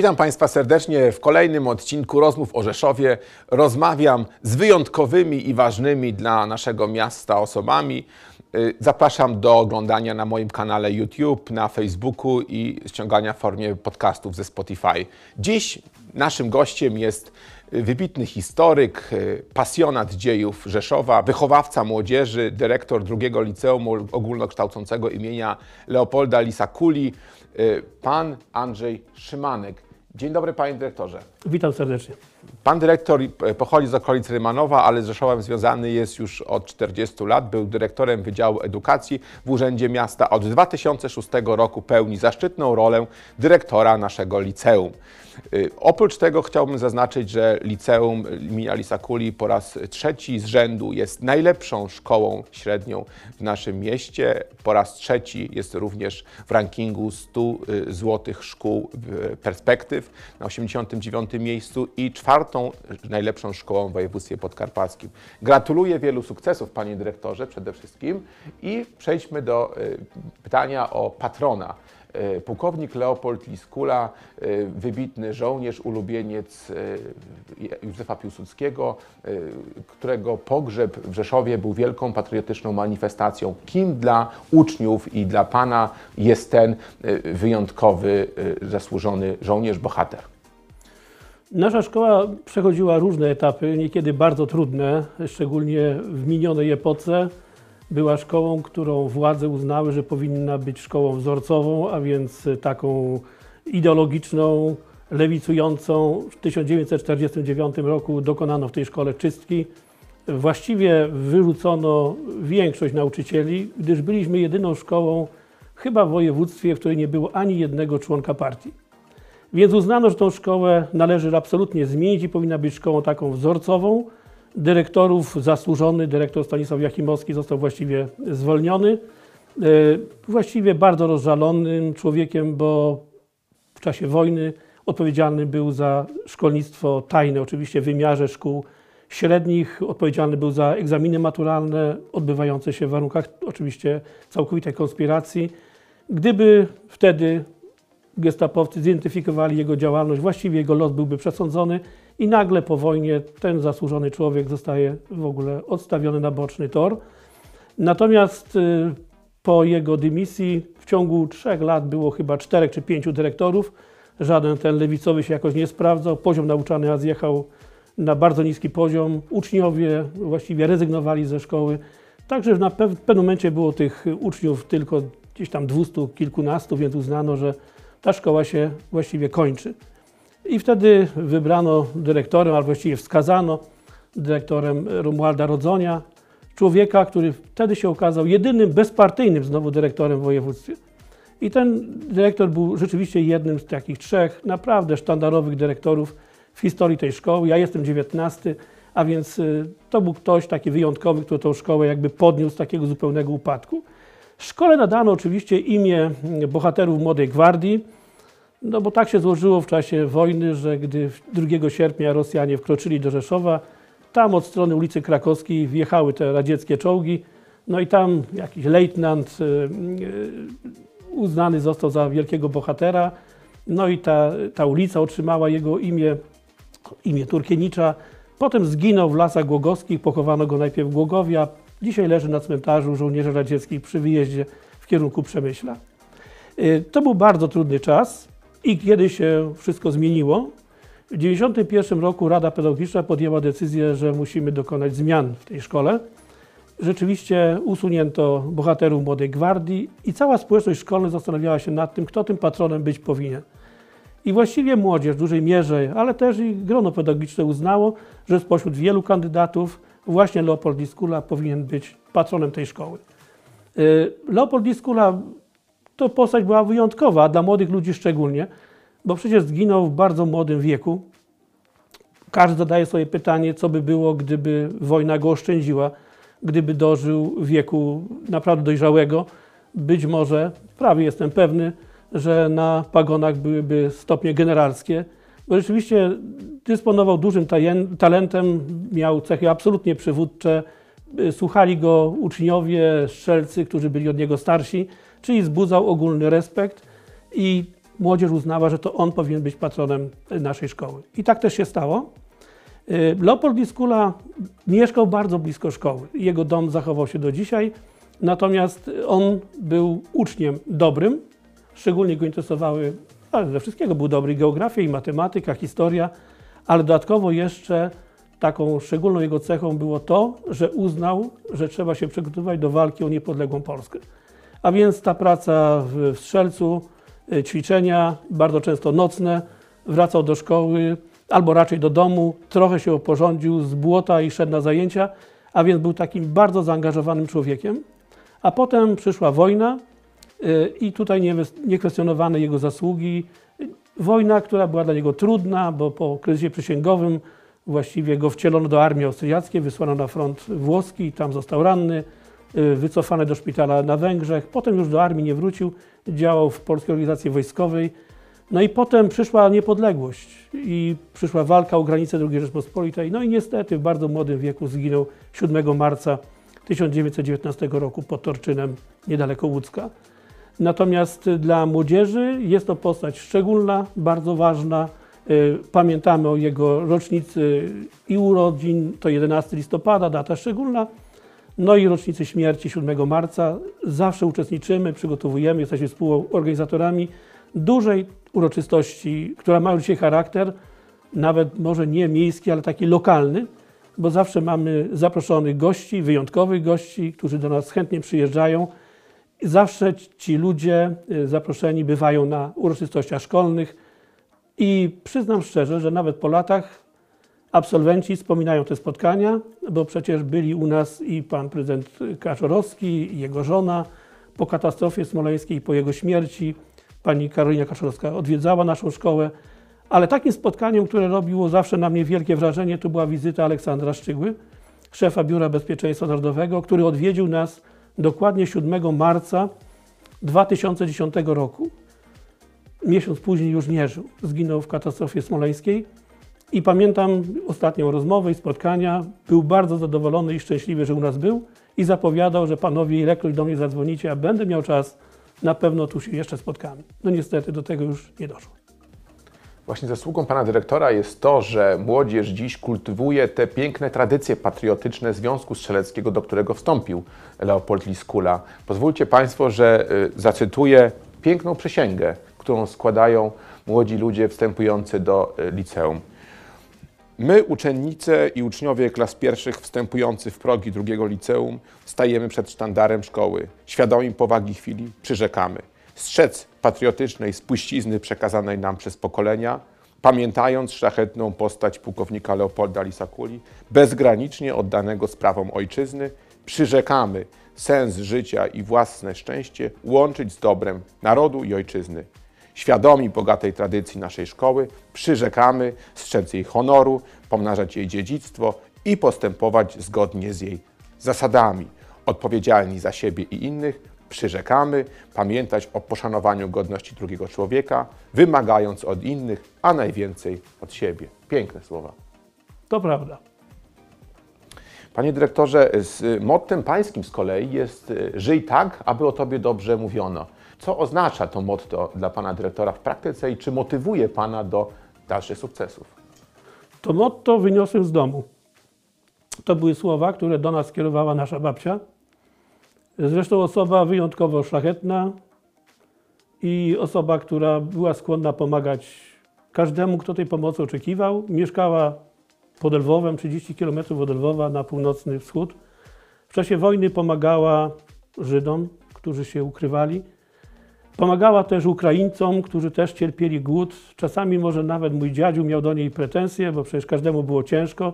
Witam Państwa serdecznie w kolejnym odcinku Rozmów o Rzeszowie. Rozmawiam z wyjątkowymi i ważnymi dla naszego miasta osobami. Y, Zapraszam do oglądania na moim kanale YouTube, na Facebooku i ściągania w formie podcastów ze Spotify. Dziś naszym gościem jest y, wybitny historyk, y, pasjonat dziejów Rzeszowa, wychowawca młodzieży, dyrektor drugiego liceum ogólnokształcącego imienia Leopolda Lisakuli, pan Andrzej Szymanek. Dzień dobry panie dyrektorze. Witam serdecznie. Pan dyrektor e, pochodzi z okolic Rymanowa, ale z Rzeszowem związany jest już od 40 lat. Był dyrektorem Wydziału Edukacji w Urzędzie Miasta. Od 2006 roku pełni zaszczytną rolę dyrektora naszego liceum. Y, Oprócz tego chciałbym zaznaczyć, że liceum imienia Lisakuli po raz trzeci z rzędu jest najlepszą szkołą średnią w naszym mieście. Po raz trzeci jest również w rankingu 100 y, złotych szkół perspektyw na 89 miejscu i czwartą najlepszą szkołą w województwie podkarpackim. Gratuluję wielu sukcesów, panie dyrektorze, przede wszystkim i przejdźmy do y, pytania o patrona. Y, Pułkownik Leopold Liskula, y, wybitny żołnierz, ulubieniec Józefa Piłsudskiego, którego pogrzeb w Rzeszowie był wielką patriotyczną manifestacją. Kim dla uczniów i dla Pana jest ten wyjątkowy, zasłużony żołnierz, bohater? Nasza szkoła przechodziła różne etapy, niekiedy bardzo trudne, szczególnie w minionej epoce. Była szkołą, którą władze uznały, że powinna być szkołą wzorcową, a więc taką ideologiczną, lewicującą. W 1949 roku dokonano w tej szkole czystki. Właściwie wyrzucono większość nauczycieli, gdyż byliśmy jedyną szkołą chyba w województwie, w której nie było ani jednego członka partii. Więc uznano, że tą szkołę należy absolutnie zmienić i powinna być szkołą taką wzorcową. Dyrektorów zasłużony, dyrektor Stanisław Jakimowski został właściwie zwolniony. E, Właściwie bardzo rozżalonym człowiekiem, bo w czasie wojny odpowiedzialny był za szkolnictwo tajne, oczywiście w wymiarze szkół średnich, odpowiedzialny był za egzaminy maturalne odbywające się w warunkach oczywiście całkowitej konspiracji. Gdyby wtedy gestapowcy zidentyfikowali jego działalność, właściwie jego los byłby przesądzony i nagle po wojnie ten zasłużony człowiek zostaje w ogóle odstawiony na boczny tor. Natomiast y, po jego dymisji w ciągu trzech lat było chyba czterech czy pięciu dyrektorów. Żaden ten lewicowy się jakoś nie sprawdzał. Poziom nauczania zjechał na bardzo niski poziom. Uczniowie właściwie rezygnowali ze szkoły. Także na pewnym momencie było tych uczniów tylko gdzieś tam dwustu kilkunastu, więc uznano, że ta szkoła się właściwie kończy. I wtedy wybrano dyrektorem, albo właściwie wskazano dyrektorem Romualda Rodzonia, człowieka, który wtedy się okazał jedynym bezpartyjnym znowu dyrektorem w województwie. I ten dyrektor był rzeczywiście jednym z takich trzech naprawdę sztandarowych dyrektorów w historii tej szkoły. Ja jestem 19, a więc y, to był ktoś taki wyjątkowy, który tą szkołę jakby podniósł z takiego zupełnego upadku. Szkole nadano oczywiście imię bohaterów Młodej Gwardii, no bo tak się złożyło w czasie wojny, że gdy 2 sierpnia Rosjanie wkroczyli do Rzeszowa, tam od strony ulicy Krakowskiej wjechały te radzieckie czołgi, no i tam jakiś lejtnant y, y, uznany został za wielkiego bohatera, no i ta, ta ulica otrzymała jego imię, imię Turkienicza. Potem zginął w lasach głogowskich, pochowano go najpierw w Głogowie, dzisiaj leży na cmentarzu żołnierzy radzieckich przy wyjeździe w kierunku Przemyśla. Y, To był bardzo trudny czas i kiedy się wszystko zmieniło, w 1991 roku Rada Pedagogiczna podjęła decyzję, że musimy dokonać zmian w tej szkole. Rzeczywiście usunięto bohaterów Młodej Gwardii i cała społeczność szkolna zastanawiała się nad tym, kto tym patronem być powinien. I właściwie młodzież w dużej mierze, ale też i grono pedagogiczne uznało, że spośród wielu kandydatów właśnie Leopold Diskula powinien być patronem tej szkoły. Y, Leopold Diskula to postać była wyjątkowa, dla młodych ludzi szczególnie, bo przecież zginął w bardzo młodym wieku. Każdy zadaje sobie pytanie, co by było, gdyby wojna go oszczędziła, gdyby dożył wieku naprawdę dojrzałego. Być może, prawie jestem pewny, że na pagonach byłyby stopnie generalskie, rzeczywiście dysponował dużym talentem, miał cechy absolutnie przywódcze, y, słuchali go uczniowie, strzelcy, którzy byli od niego starsi, czyli wzbudzał ogólny respekt i młodzież uznała, że to on powinien być patronem naszej szkoły. I tak też się stało. Y, Leopold Liskula mieszkał bardzo blisko szkoły. Jego dom zachował się do dzisiaj, natomiast on był uczniem dobrym, szczególnie go interesowały, ale ze wszystkiego był dobry, geografia i matematyka, historia, ale dodatkowo jeszcze taką szczególną jego cechą było to, że uznał, że trzeba się przygotowywać do walki o niepodległą Polskę. A więc ta praca w Strzelcu, y, ćwiczenia, bardzo często nocne, wracał do szkoły albo raczej do domu, trochę się oporządził z błota i szedł na zajęcia, a więc był takim bardzo zaangażowanym człowiekiem. A potem przyszła wojna i tutaj nie, wys- nie kwestionowane jego zasługi. Wojna, która była dla niego trudna, bo po kryzysie przysięgowym właściwie go wcielono do armii austriackiej, wysłano na front włoski, tam został ranny, y, wycofany do szpitala na Węgrzech. Potem już do armii nie wrócił, działał w Polskiej Organizacji Wojskowej. No i potem przyszła niepodległość i przyszła walka o granice II Rzeczpospolitej. No i niestety w bardzo młodym wieku zginął 7 marca 1919 roku pod Torczynem, niedaleko Łódzka. Natomiast dla młodzieży jest to postać szczególna, bardzo ważna. Y, Pamiętamy o jego rocznicy i urodzin, to 11 listopada, data szczególna. No i rocznicy śmierci 7 marca. Zawsze uczestniczymy, przygotowujemy, jesteśmy współorganizatorami dużej uroczystości, która ma dzisiaj charakter nawet może nie miejski, ale taki lokalny, bo zawsze mamy zaproszonych gości, wyjątkowych gości, którzy do nas chętnie przyjeżdżają. Zawsze ci ludzie y, zaproszeni bywają na uroczystościach szkolnych i przyznam szczerze, że nawet po latach absolwenci wspominają te spotkania, bo przecież byli u nas i pan prezydent Kaczorowski, i jego żona po katastrofie smoleńskiej, po jego śmierci. Pani Karolina Kaczorowska odwiedzała naszą szkołę, ale takim spotkaniem, które robiło zawsze na mnie wielkie wrażenie, to była wizyta Aleksandra Szczygły, szefa Biura Bezpieczeństwa Narodowego, który odwiedził nas dokładnie 7 marca 2010 roku. Miesiąc później już nie żył. Zginął w katastrofie smoleńskiej. I pamiętam ostatnią rozmowę i spotkania. Był bardzo zadowolony i szczęśliwy, że u nas był i zapowiadał, że panowie ilekroć do mnie zadzwonicie, a będę miał czas, na pewno tu się jeszcze spotkamy. No niestety do tego już nie doszło. Właśnie zasługą pana dyrektora jest to, że młodzież dziś kultywuje te piękne tradycje patriotyczne Związku Strzeleckiego, do którego wstąpił Leopold Liskula. Pozwólcie państwo, że y, zacytuję piękną przysięgę, którą składają młodzi ludzie wstępujący do y, liceum. My, uczennice i uczniowie klas pierwszych wstępujący w progi drugiego liceum, stajemy przed sztandarem szkoły. Świadomi powagi chwili przyrzekamy. Strzec patriotycznej spuścizny przekazanej nam przez pokolenia, pamiętając szlachetną postać pułkownika Leopolda Lisakuli, bezgranicznie oddanego sprawom ojczyzny, przyrzekamy sens życia i własne szczęście łączyć z dobrem narodu i ojczyzny. Świadomi bogatej tradycji naszej szkoły, przyrzekamy strzec jej honoru, pomnażać jej dziedzictwo i postępować zgodnie z jej zasadami. Odpowiedzialni za siebie i innych, przyrzekamy pamiętać o poszanowaniu godności drugiego człowieka, wymagając od innych, a najwięcej od siebie. Piękne słowa. To prawda. Panie dyrektorze, z mottem pańskim z kolei jest y, żyj tak, aby o tobie dobrze mówiono. Co oznacza to motto dla pana dyrektora w praktyce i czy motywuje pana do dalszych sukcesów? To motto wyniosłem z domu. To były słowa, które do nas skierowała nasza babcia. Zresztą osoba wyjątkowo szlachetna i osoba, która była skłonna pomagać każdemu, kto tej pomocy oczekiwał. Mieszkała pod Lwowem, 30 km od Lwowa na północny wschód. W czasie wojny pomagała Żydom, którzy się ukrywali. Pomagała też Ukraińcom, którzy też cierpieli głód. Czasami może nawet mój dziadziu miał do niej pretensje, bo przecież każdemu było ciężko,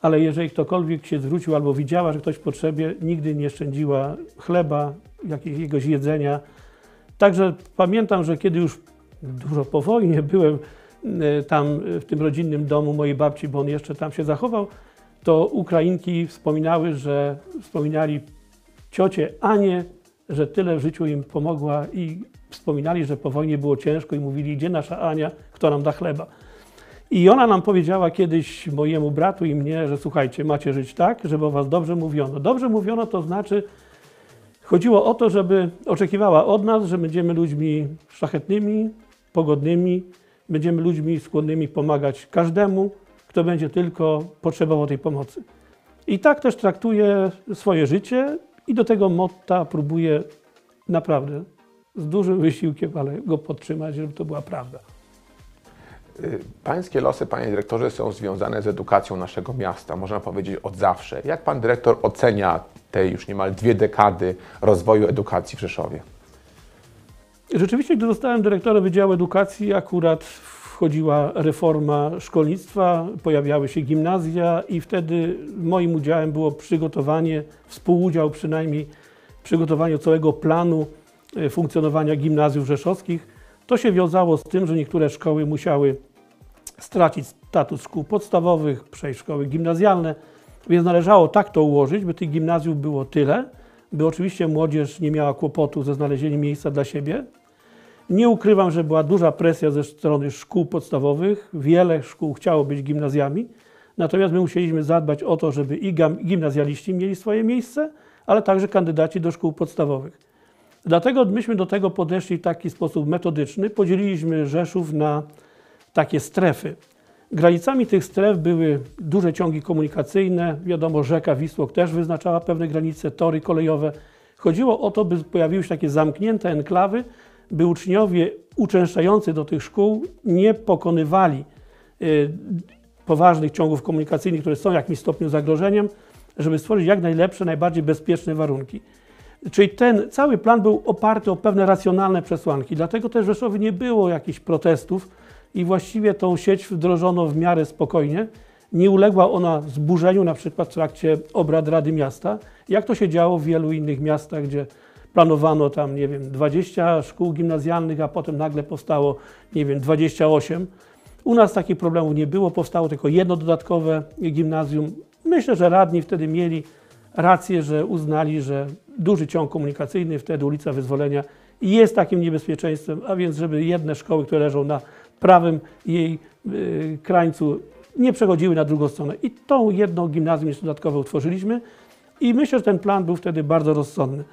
ale jeżeli ktokolwiek się zwrócił albo widziała, że ktoś w potrzebie, nigdy nie szczędziła chleba, jakiegoś jedzenia. Także pamiętam, że kiedy już dużo po wojnie byłem e, tam w tym rodzinnym domu mojej babci, bo on jeszcze tam się zachował, to Ukrainki wspominały, że wspominali ciocie Anię, że tyle w życiu im pomogła i wspominali, że po wojnie było ciężko i mówili, gdzie nasza Ania, kto nam da chleba. I ona nam powiedziała kiedyś mojemu bratu i mnie, że słuchajcie, macie żyć tak, żeby o was dobrze mówiono. Dobrze mówiono to znaczy, chodziło o to, żeby oczekiwała od nas, że będziemy ludźmi szlachetnymi, pogodnymi, będziemy ludźmi skłonnymi pomagać każdemu, kto będzie tylko potrzebował tej pomocy. I tak też traktuję swoje życie i do tego motta próbuję naprawdę z dużym wysiłkiem, ale go podtrzymać, żeby to była prawda. Y, Pańskie losy, panie dyrektorze, są związane z edukacją naszego miasta, można powiedzieć od zawsze. Jak pan dyrektor ocenia te już niemal dwie dekady rozwoju edukacji w Rzeszowie? Rzeczywiście, gdy zostałem dyrektorem Wydziału Edukacji, akurat wchodziła reforma szkolnictwa, pojawiały się gimnazja i wtedy moim udziałem było przygotowanie, współudział przynajmniej w przygotowaniu całego planu e, funkcjonowania gimnazjów rzeszowskich. To się wiązało z tym, że niektóre szkoły musiały stracić status szkół podstawowych, przejść szkoły gimnazjalne, więc należało tak to ułożyć, by tych gimnazjów było tyle, by oczywiście młodzież nie miała kłopotu ze znalezieniem miejsca dla siebie. Nie ukrywam, że była duża presja ze strony szkół podstawowych. Wiele szkół chciało być gimnazjami, natomiast my musieliśmy zadbać o to, żeby i gimnazjaliści mieli swoje miejsce, ale także kandydaci do szkół podstawowych. Dlatego myśmy do tego podeszli w taki sposób metodyczny. Podzieliliśmy Rzeszów na takie strefy. Granicami tych stref były duże ciągi komunikacyjne. Wiadomo, rzeka Wisłok też wyznaczała pewne granice, tory kolejowe. Chodziło o to, by pojawiły się takie zamknięte enklawy, by uczniowie uczęszczający do tych szkół nie pokonywali y, poważnych ciągów komunikacyjnych, które są w jakimś stopniu zagrożeniem, żeby stworzyć jak najlepsze, najbardziej bezpieczne warunki. Czyli ten cały plan był oparty o pewne racjonalne przesłanki. Dlatego też w Rzeszowie nie było jakichś protestów i właściwie tą sieć wdrożono w miarę spokojnie. Nie uległa ona zburzeniu na przykład w trakcie obrad Rady Miasta, jak to się działo w wielu innych miastach, gdzie planowano tam, nie wiem, 20 szkół gimnazjalnych, a potem nagle powstało, nie wiem, 28. U nas takich problemów nie było, powstało tylko jedno dodatkowe gimnazjum. Myślę, że radni wtedy mieli rację, że uznali, że duży ciąg komunikacyjny, wtedy ulica Wyzwolenia jest takim niebezpieczeństwem, a więc żeby jedne szkoły, które leżą na prawym jej y, krańcu, nie przechodziły na drugą stronę. I tą jedną gimnazjum jeszcze dodatkowo utworzyliśmy i myślę, że ten plan był wtedy bardzo rozsądny.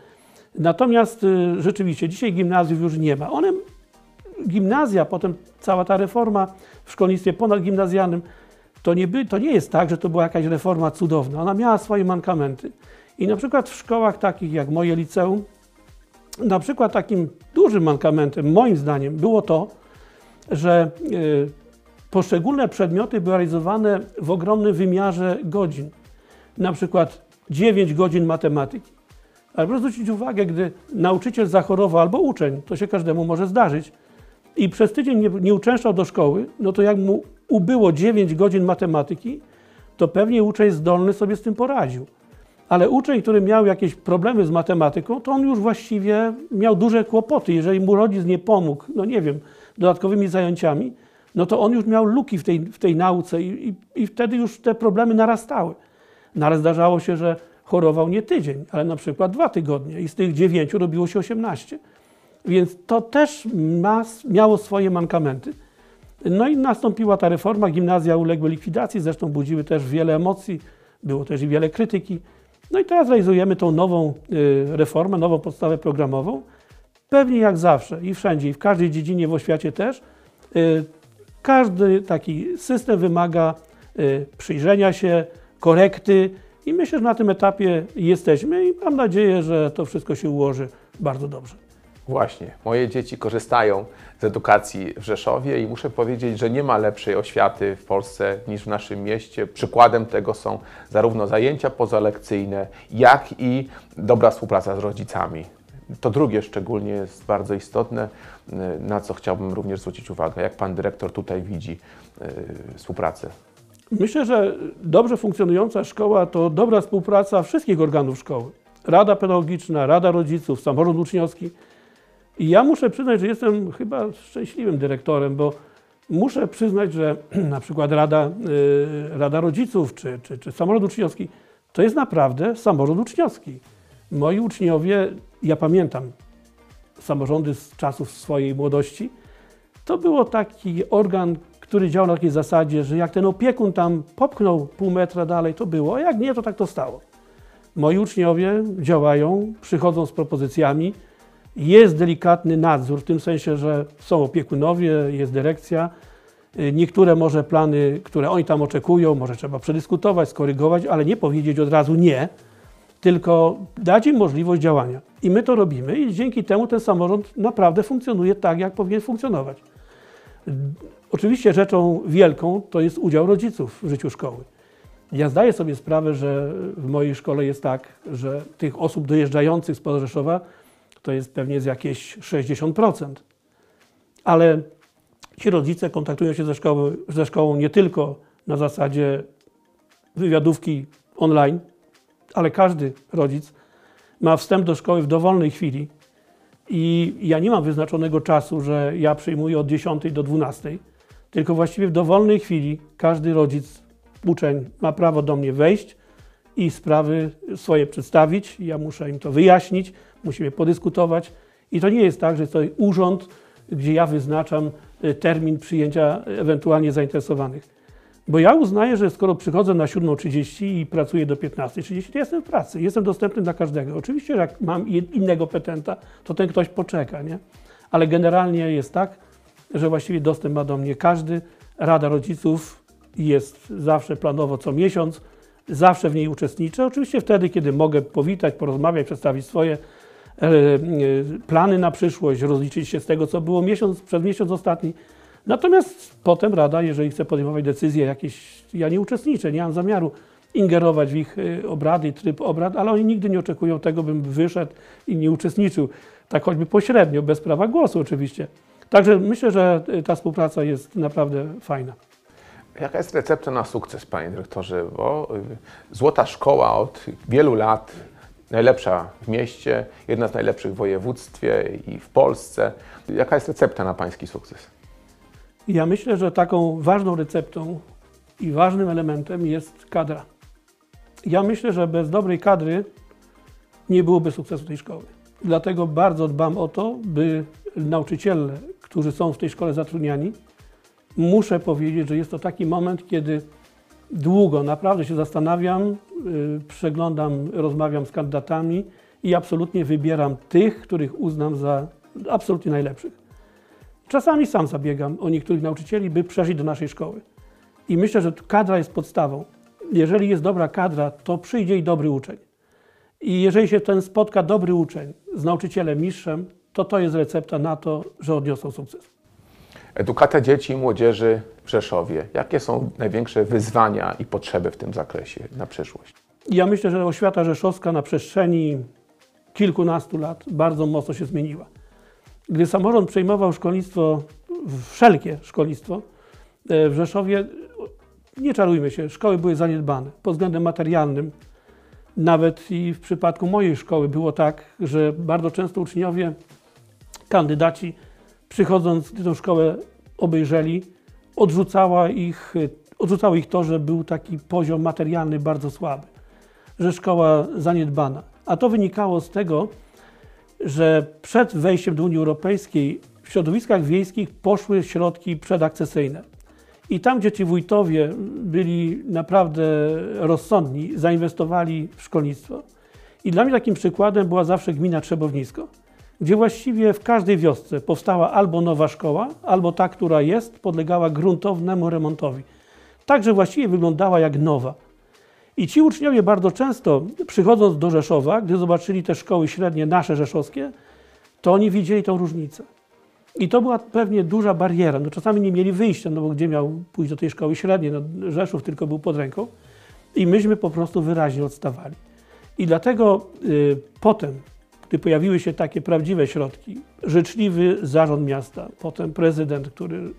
Natomiast y, rzeczywiście dzisiaj gimnazjów już nie ma. One, gimnazja, potem cała ta reforma w szkolnictwie ponadgimnazjalnym, to nie, by, to nie jest tak, że to była jakaś reforma cudowna. Ona miała swoje mankamenty. I na przykład w szkołach takich jak moje liceum, na przykład takim dużym mankamentem, moim zdaniem, było to, że y, poszczególne przedmioty były realizowane w ogromnym wymiarze godzin. Na przykład 9 godzin matematyki. Ale proszę zwrócić uwagę, gdy nauczyciel zachorował albo uczeń, to się każdemu może zdarzyć, i przez tydzień nie, nie uczęszczał do szkoły, no to jak mu ubyło 9 godzin matematyki, to pewnie uczeń zdolny sobie z tym poradził. Ale uczeń, który miał jakieś problemy z matematyką, to on już właściwie miał duże kłopoty. Jeżeli mu rodzic nie pomógł, no nie wiem, dodatkowymi zajęciami, no to on już miał luki w tej, w tej nauce i, i, i wtedy już te problemy narastały. No ale zdarzało się, że chorował nie tydzień, ale na przykład dwa tygodnie i z tych dziewięciu robiło się 18. Więc to też ma, miało swoje mankamenty. No i nastąpiła ta reforma, gimnazja uległy likwidacji, zresztą budziły też wiele emocji, było też i wiele krytyki. No i teraz realizujemy tą nową y, reformę, nową podstawę programową. Pewnie jak zawsze i wszędzie, i w każdej dziedzinie w oświacie też, y, każdy taki system wymaga y, przyjrzenia się, korekty i myślę, że na tym etapie jesteśmy i mam nadzieję, że to wszystko się ułoży bardzo dobrze. Właśnie, moje dzieci korzystają z edukacji w Rzeszowie i muszę powiedzieć, że nie ma lepszej oświaty w Polsce niż w naszym mieście. Przykładem tego są zarówno zajęcia pozalekcyjne, jak i dobra współpraca z rodzicami. To drugie szczególnie jest bardzo istotne, na co chciałbym również zwrócić uwagę. Jak pan dyrektor tutaj widzi yy, współpracę? Myślę, że dobrze funkcjonująca szkoła to dobra współpraca wszystkich organów szkoły. Rada pedagogiczna, Rada rodziców, samorząd uczniowski. I ja muszę przyznać, że jestem chyba szczęśliwym dyrektorem, bo muszę przyznać, że na przykład Rada, y, Rada Rodziców czy, czy, czy samorząd uczniowski to jest naprawdę samorząd uczniowski. Moi uczniowie, ja pamiętam samorządy z czasów swojej młodości, to było taki organ, który działał na takiej zasadzie, że jak ten opiekun tam popchnął pół metra dalej, to było, a jak nie, to tak to stało. Moi uczniowie działają, przychodzą z propozycjami. Jest delikatny nadzór, w tym sensie, że są opiekunowie, jest dyrekcja. Y, Niektóre może plany, które oni tam oczekują, może trzeba przedyskutować, skorygować, ale nie powiedzieć od razu nie, tylko dać im możliwość działania. I my to robimy i dzięki temu ten samorząd naprawdę funkcjonuje tak, jak powinien funkcjonować. Oczywiście rzeczą wielką to jest udział rodziców w życiu szkoły. Ja zdaję sobie sprawę, że w mojej szkole jest tak, że tych osób dojeżdżających z Rzeszowa to jest pewnie z jakieś 60%. Ale ci rodzice kontaktują się ze, szkoły, ze szkołą nie tylko na zasadzie wywiadówki online, ale każdy rodzic ma wstęp do szkoły w dowolnej chwili i ja nie mam wyznaczonego czasu, że ja przyjmuję od 10 do 12, tylko właściwie w dowolnej chwili każdy rodzic, uczeń ma prawo do mnie wejść i sprawy swoje przedstawić. Ja muszę im to wyjaśnić, musimy podyskutować. I to nie jest tak, że jest to urząd, gdzie ja wyznaczam y, termin przyjęcia ewentualnie zainteresowanych. Bo ja uznaję, że skoro przychodzę na 7.30 i pracuję do 15.30, to jestem w pracy, jestem dostępny dla każdego. Oczywiście, że jak mam innego petenta, to ten ktoś poczeka, nie? Ale generalnie jest tak, że właściwie dostęp ma do mnie każdy. Rada rodziców jest zawsze planowo co miesiąc, zawsze w niej uczestniczę. Oczywiście wtedy, kiedy mogę powitać, porozmawiać, przedstawić swoje e, e, plany na przyszłość, rozliczyć się z tego, co było miesiąc, przez miesiąc ostatni. Natomiast potem Rada, jeżeli chce podejmować decyzje jakieś, ja nie uczestniczę, nie mam zamiaru ingerować w ich y, obrady, tryb obrad, ale oni nigdy nie oczekują tego, bym wyszedł i nie uczestniczył, tak choćby pośrednio, bez prawa głosu oczywiście. Także myślę, że ta współpraca jest naprawdę fajna. Jaka jest recepta na sukces, panie dyrektorze? Bo Złota Szkoła od wielu lat, najlepsza w mieście, jedna z najlepszych w województwie i w Polsce. Jaka jest recepta na pański sukces? Ja myślę, że taką ważną receptą i ważnym elementem jest kadra. Ja myślę, że bez dobrej kadry nie byłoby sukcesu tej szkoły. Dlatego bardzo dbam o to, by nauczyciele, którzy są w tej szkole zatrudniani, muszę powiedzieć, że jest to taki moment, kiedy długo naprawdę się zastanawiam, yy, przeglądam, rozmawiam z kandydatami i absolutnie wybieram tych, których uznam za absolutnie najlepszych. Czasami sam zabiegam o niektórych nauczycieli, by przeszli do naszej szkoły. I myślę, że kadra jest podstawą. Jeżeli jest dobra kadra, to przyjdzie i dobry uczeń. I jeżeli się ten spotka dobry uczeń z nauczycielem mistrzem, to to jest recepta na to, że odniosą sukces. Edukacja dzieci i młodzieży w Rzeszowie. Jakie są największe wyzwania i potrzeby w tym zakresie na przyszłość? Ja myślę, że oświata rzeszowska na przestrzeni kilkunastu lat bardzo mocno się zmieniła. Gdy samorząd przejmował szkolnictwo, wszelkie szkolnictwo e, w Rzeszowie, nie czarujmy się, szkoły były zaniedbane pod względem materialnym. Nawet i w przypadku mojej szkoły było tak, że bardzo często uczniowie, kandydaci, przychodząc, gdy tę szkołę obejrzeli, odrzucała ich, odrzucało ich to, że był taki poziom materialny bardzo słaby, że szkoła zaniedbana. A to wynikało z tego, że przed wejściem do Unii Europejskiej w środowiskach wiejskich poszły środki przedakcesyjne. I tam, gdzie ci wójtowie byli naprawdę rozsądni, zainwestowali w szkolnictwo. I dla mnie takim przykładem była zawsze gmina Trzebownisko, gdzie właściwie w każdej wiosce powstała albo nowa szkoła, albo ta, która jest, podlegała gruntownemu remontowi. Także właściwie wyglądała jak nowa. I ci uczniowie bardzo często, przychodząc do Rzeszowa, gdy zobaczyli te szkoły średnie, nasze rzeszowskie, to oni widzieli tą różnicę. I to była pewnie duża bariera. No, czasami nie mieli wyjścia, no bo gdzie miał pójść do tej szkoły średniej? No, Rzeszów tylko był pod ręką. I myśmy po prostu wyraźnie odstawali. I dlatego y, potem, gdy pojawiły się takie prawdziwe środki, życzliwy zarząd miasta, potem prezydent, który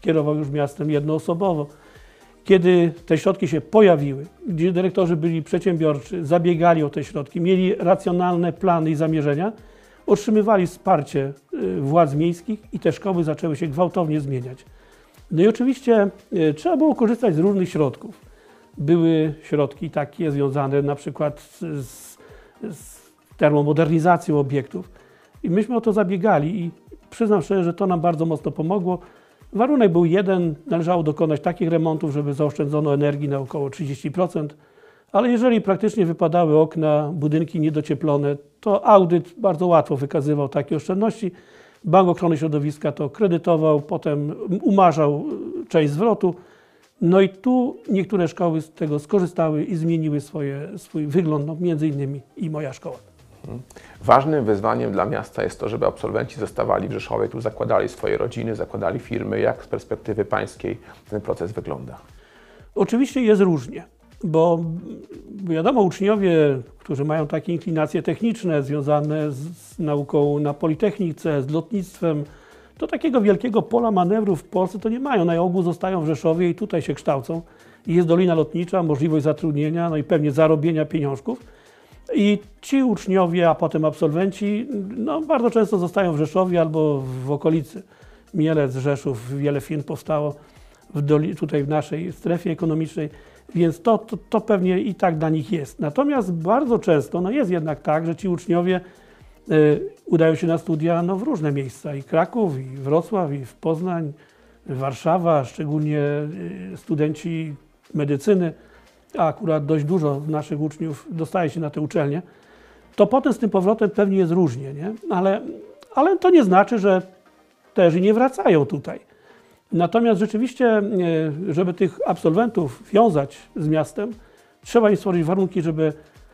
kierował już miastem jednoosobowo, kiedy te środki się pojawiły, gdzie dyrektorzy byli przedsiębiorczy, zabiegali o te środki, mieli racjonalne plany i zamierzenia, otrzymywali wsparcie y, władz miejskich i te szkoły zaczęły się gwałtownie zmieniać. No i oczywiście y, trzeba było korzystać z różnych środków. Były środki takie związane na przykład z, z, z termomodernizacją obiektów i myśmy o to zabiegali i przyznam szczerze, że to nam bardzo mocno pomogło. Warunek był jeden, należało dokonać takich remontów, żeby zaoszczędzono energii na około 30%, Ale jeżeli praktycznie wypadały okna, budynki niedocieplone, to audyt bardzo łatwo wykazywał takie oszczędności. Bank Ochrony Środowiska to kredytował, potem umarzał y, część zwrotu. No i tu niektóre szkoły z tego skorzystały i zmieniły swoje, swój wygląd, no między innymi i moja szkoła. Ważnym wyzwaniem dla miasta jest to, żeby absolwenci zostawali w Rzeszowie, tu zakładali swoje rodziny, zakładali firmy. Jak z perspektywy pańskiej ten proces wygląda? Oczywiście jest różnie, bo wiadomo, uczniowie, którzy mają takie inklinacje techniczne związane z, z nauką na Politechnice, z lotnictwem, to takiego wielkiego pola manewru w Polsce to nie mają. Na ogół zostają w Rzeszowie i tutaj się kształcą. I jest Dolina Lotnicza, możliwość zatrudnienia, no i pewnie zarobienia pieniążków. I ci uczniowie, a potem absolwenci, no bardzo często zostają w Rzeszowie albo w okolicy. Mielec, Rzeszów, wiele firm powstało w tutaj w naszej strefie ekonomicznej, więc to, to, to pewnie i tak dla nich jest. Natomiast bardzo często no jest jednak tak, że ci uczniowie y, udają się na studia no, w różne miejsca, i Kraków, i Wrocław, i w Poznań, Warszawa, szczególnie y, studenci medycyny, a akurat dość dużo naszych uczniów dostaje się na te uczelnie, to potem z tym powrotem pewnie jest różnie, nie? Ale, ale to nie znaczy, że też i nie wracają tutaj. Natomiast rzeczywiście, e, żeby tych absolwentów wiązać z miastem, trzeba im stworzyć warunki, żeby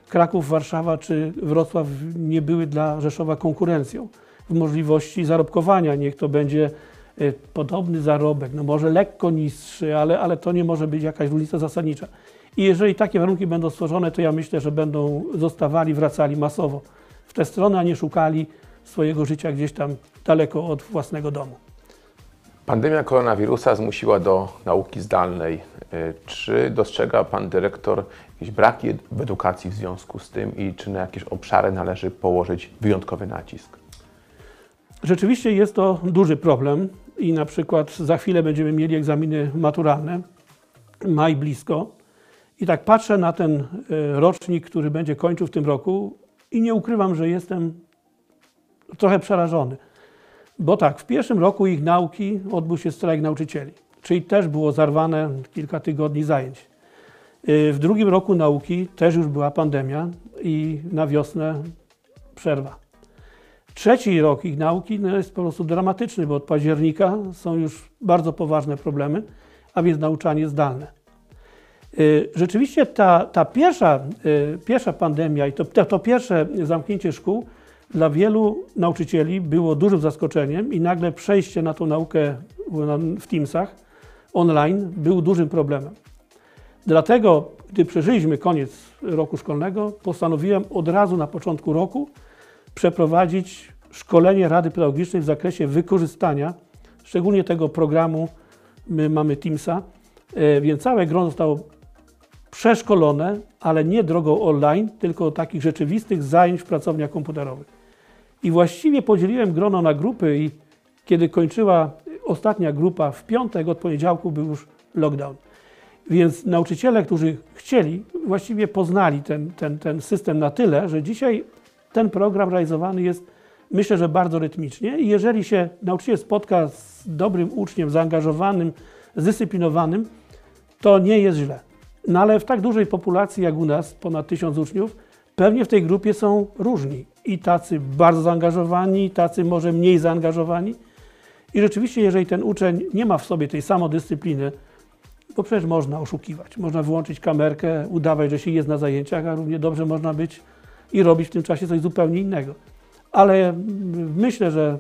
Kraków, Warszawa czy Wrocław nie były dla Rzeszowa konkurencją w możliwości zarobkowania. Niech to będzie e, podobny zarobek, no może lekko niższy, ale, ale to nie może być jakaś różnica zasadnicza. I jeżeli takie warunki będą stworzone, to ja myślę, że będą zostawali, wracali masowo w tę stronę, a nie szukali swojego życia gdzieś tam daleko od własnego domu. Pandemia koronawirusa zmusiła do nauki zdalnej. Y, Czy dostrzega pan dyrektor jakieś braki w edukacji w związku z tym i czy na jakieś obszary należy położyć wyjątkowy nacisk? Rzeczywiście jest to duży problem i na przykład za chwilę będziemy mieli egzaminy maturalne, maj blisko i tak patrzę na ten e, rocznik, który będzie kończył w tym roku i nie ukrywam, że jestem trochę przerażony. Bo tak, w pierwszym roku ich nauki odbył się strajk nauczycieli, czyli też było zarwane kilka tygodni zajęć. Y, W drugim roku nauki też już była pandemia i na wiosnę przerwa. Trzeci rok ich nauki no, jest po prostu dramatyczny, bo od października są już bardzo poważne problemy, a więc nauczanie zdalne. Y, Rzeczywiście ta, ta pierwsza, y, pierwsza pandemia i to, to, pierwsze zamknięcie szkół dla wielu nauczycieli było dużym zaskoczeniem i nagle przejście na tą naukę w- Teamsach online był dużym problemem. Dlatego, gdy przeżyliśmy koniec roku szkolnego, postanowiłem od razu na początku roku przeprowadzić szkolenie Rady Pedagogicznej w zakresie wykorzystania, szczególnie tego programu, my mamy Teamsa, e, więc całe grono zostało przeszkolone, ale nie drogą online, tylko takich rzeczywistych zajęć w pracowniach komputerowych. I właściwie podzieliłem grono na grupy i kiedy kończyła ostatnia grupa w piątek, od poniedziałku był już lockdown. Więc nauczyciele, którzy chcieli, właściwie poznali ten, ten, ten system na tyle, że dzisiaj ten program realizowany jest, myślę, że bardzo rytmicznie. I jeżeli się nauczyciel spotka z dobrym uczniem, zaangażowanym, zdyscyplinowanym, to nie jest źle. No ale w tak dużej populacji jak u nas, ponad tysiąc uczniów, pewnie w tej grupie są różni. I tacy bardzo zaangażowani, i tacy może mniej zaangażowani. I rzeczywiście, jeżeli ten uczeń nie ma w sobie tej samodyscypliny, bo przecież można oszukiwać, można wyłączyć kamerkę, udawać, że się jest na zajęciach, a równie dobrze można być i robić w tym czasie coś zupełnie innego. Ale myślę, że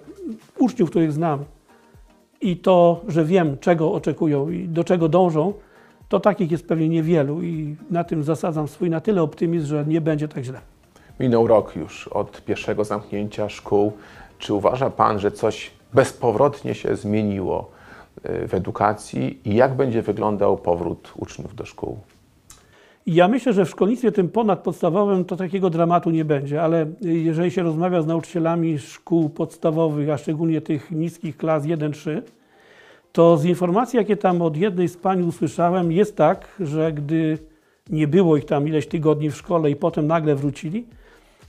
uczniów, których znam i to, że wiem, czego oczekują i do czego dążą, to takich jest pewnie niewielu i na tym zasadzam swój na tyle optymizm, że nie będzie tak źle. Minął rok już od pierwszego zamknięcia szkół. Czy uważa Pan, że coś bezpowrotnie się zmieniło y, w edukacji i jak będzie wyglądał powrót uczniów do szkół? Ja myślę, że w szkolnictwie tym ponadpodstawowym to takiego dramatu nie będzie, ale jeżeli się rozmawia z nauczycielami szkół podstawowych, a szczególnie tych niskich klas 1-3, to z informacji, jakie tam od jednej z pań usłyszałem, jest tak, że gdy nie było ich tam ileś tygodni w szkole i potem nagle wrócili,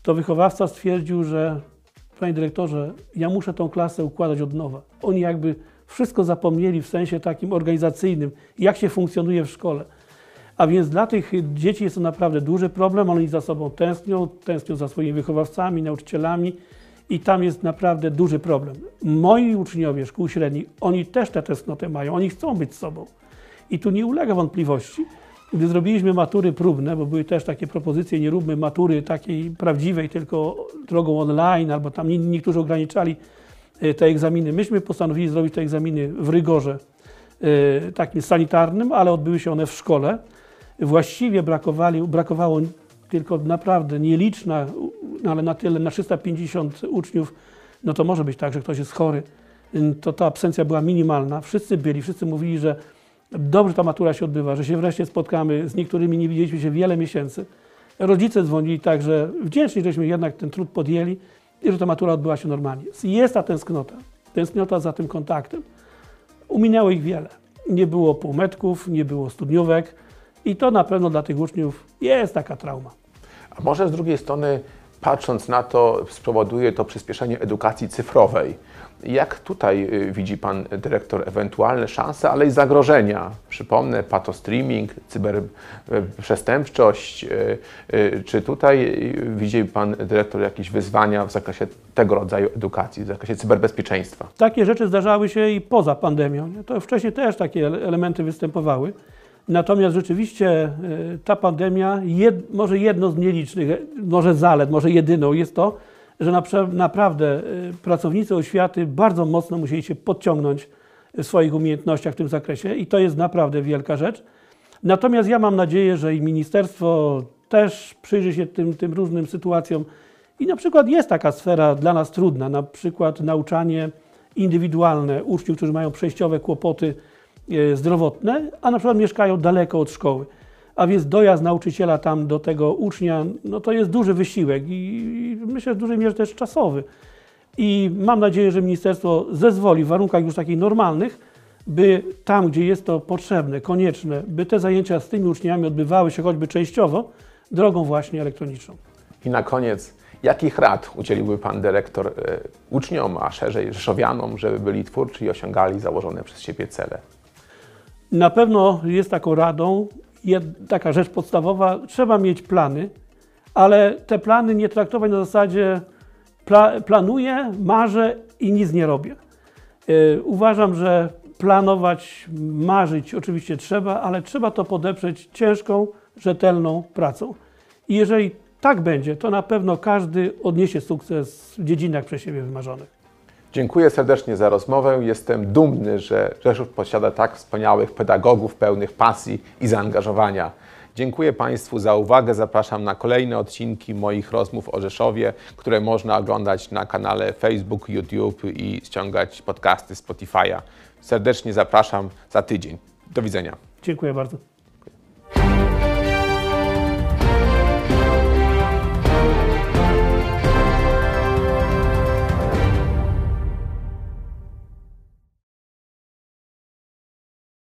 to wychowawca stwierdził, że panie dyrektorze, ja muszę tą klasę układać od nowa. Oni jakby wszystko zapomnieli w sensie takim organizacyjnym, jak się funkcjonuje w szkole. A więc dla tych dzieci jest to naprawdę duży problem. Oni za sobą tęsknią, tęsknią za swoimi wychowawcami, nauczycielami i tam jest naprawdę duży problem. Moi uczniowie szkół średnich, oni też tę tęsknotę mają, oni chcą być sobą. I tu nie ulega wątpliwości. Gdy zrobiliśmy matury próbne, bo były też takie propozycje, nie róbmy matury takiej prawdziwej, tylko drogą online, albo tam niektórzy ograniczali e, te egzaminy. Myśmy postanowili zrobić te egzaminy w rygorze e, takim sanitarnym, ale odbyły się one w szkole. Właściwie brakowało tylko naprawdę nieliczna, ale na tyle, na 350 uczniów, no to może być tak, że ktoś jest chory. To ta absencja była minimalna. Wszyscy byli, wszyscy mówili, że dobrze ta matura się odbywa, że się wreszcie spotkamy. Z niektórymi nie widzieliśmy się wiele miesięcy. Rodzice dzwonili tak, że wdzięczni, żeśmy jednak ten trud podjęli i że ta matura odbyła się normalnie. Jest ta tęsknota, tęsknota za tym kontaktem. Uminęło ich wiele. Nie było półmetków, nie było studniówek i to na pewno dla tych uczniów jest taka trauma. A może z drugiej strony, patrząc na to, spowoduje to przyspieszenie edukacji cyfrowej. Jak tutaj y, widzi Pan Dyrektor ewentualne szanse, ale i zagrożenia? Przypomnę, patostreaming, cyberprzestępczość. y, y, Czy tutaj widzi Pan Dyrektor jakieś wyzwania w zakresie tego rodzaju edukacji, w zakresie cyberbezpieczeństwa? Takie rzeczy zdarzały się i poza pandemią. To wcześniej też takie ele- elementy występowały. Natomiast rzeczywiście y, ta pandemia, jed, może jedno z nielicznych, e, może zalet, może jedyną jest to, że naprawdę y, pracownicy oświaty bardzo mocno musieli się podciągnąć w swoich umiejętnościach w tym zakresie i to jest naprawdę wielka rzecz. Natomiast ja mam nadzieję, że i ministerstwo też przyjrzy się tym, tym różnym sytuacjom i na przykład jest taka sfera dla nas trudna, na przykład nauczanie indywidualne uczniów, którzy mają przejściowe kłopoty e, zdrowotne, a na przykład mieszkają daleko od szkoły. A więc dojazd nauczyciela tam do tego ucznia, no to jest duży wysiłek i, i myślę, że w dużej mierze też czasowy. I mam nadzieję, że ministerstwo zezwoli w warunkach już takich normalnych, by tam, gdzie jest to potrzebne, konieczne, by te zajęcia z tymi uczniami odbywały się choćby częściowo drogą właśnie elektroniczną. I na koniec, jakich rad udzieliłby Pan Dyrektor y, uczniom, a szerzej Rzeszowianom, żeby byli twórczy i osiągali założone przez siebie cele? Na pewno jest taką radą taka rzecz podstawowa, trzeba mieć plany, ale te plany nie traktować na zasadzie pla, planuję, marzę i nic nie robię. Yy, uważam, że planować, marzyć oczywiście trzeba, ale trzeba to podeprzeć ciężką, rzetelną pracą. I jeżeli tak będzie, to na pewno każdy odniesie sukces w dziedzinach przez siebie wymarzonych. Dziękuję serdecznie za rozmowę. Jestem dumny, że Rzeszów posiada tak wspaniałych pedagogów pełnych pasji i zaangażowania. Dziękuję Państwu za uwagę. Zapraszam na kolejne odcinki moich rozmów o Rzeszowie, które można oglądać na kanale Facebook, YouTube i ściągać podcasty Spotify'a. Serdecznie zapraszam za tydzień. Do widzenia. Dziękuję bardzo.